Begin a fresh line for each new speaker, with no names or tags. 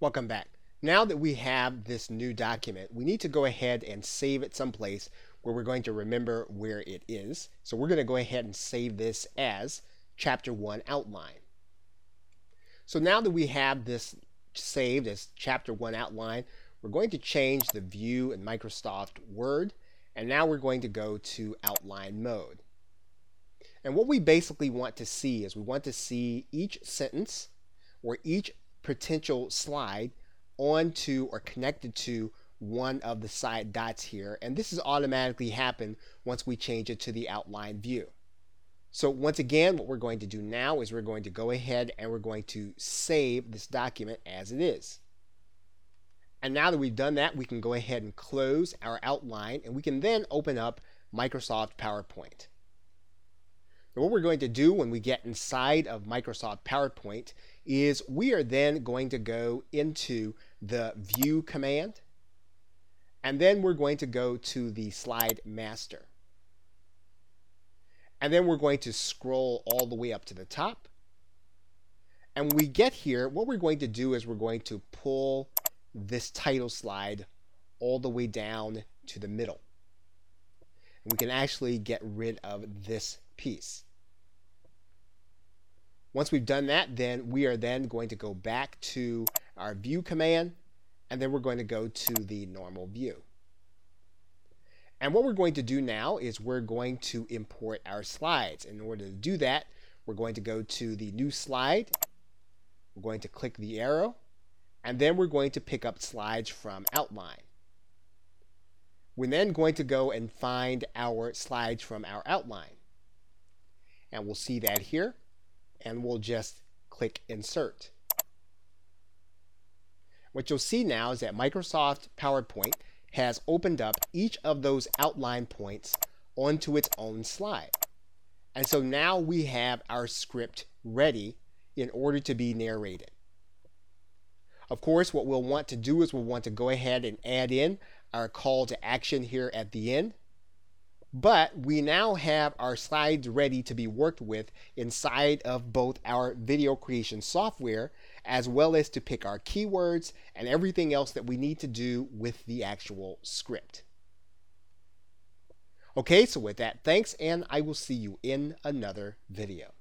Welcome back. Now that we have this new document, we need to go ahead and save it someplace where we're going to remember where it is. So we're going to go ahead and save this as Chapter 1 Outline. So now that we have this saved as Chapter 1 Outline, we're going to change the view in Microsoft Word, and now we're going to go to Outline Mode. And what we basically want to see is we want to see each sentence or each potential slide onto or connected to one of the side dots here. And this is automatically happen once we change it to the outline view. So once again, what we're going to do now is we're going to go ahead and we're going to save this document as it is. And now that we've done that, we can go ahead and close our outline and we can then open up Microsoft PowerPoint. Now what we're going to do when we get inside of Microsoft PowerPoint is we are then going to go into the view command and then we're going to go to the slide master. And then we're going to scroll all the way up to the top. And when we get here, what we're going to do is we're going to pull this title slide all the way down to the middle. And we can actually get rid of this piece. Once we've done that, then we are then going to go back to our view command, and then we're going to go to the normal view. And what we're going to do now is we're going to import our slides. In order to do that, we're going to go to the new slide. We're going to click the arrow, and then we're going to pick up slides from outline. We're then going to go and find our slides from our outline. And we'll see that here and we'll just click insert. What you'll see now is that Microsoft PowerPoint has opened up each of those outline points onto its own slide. And so now we have our script ready in order to be narrated. Of course, what we'll want to do is we'll want to go ahead and add in our call to action here at the end. But we now have our slides ready to be worked with inside of both our video creation software as well as to pick our keywords and everything else that we need to do with the actual script. Okay, so with that, thanks, and I will see you in another video.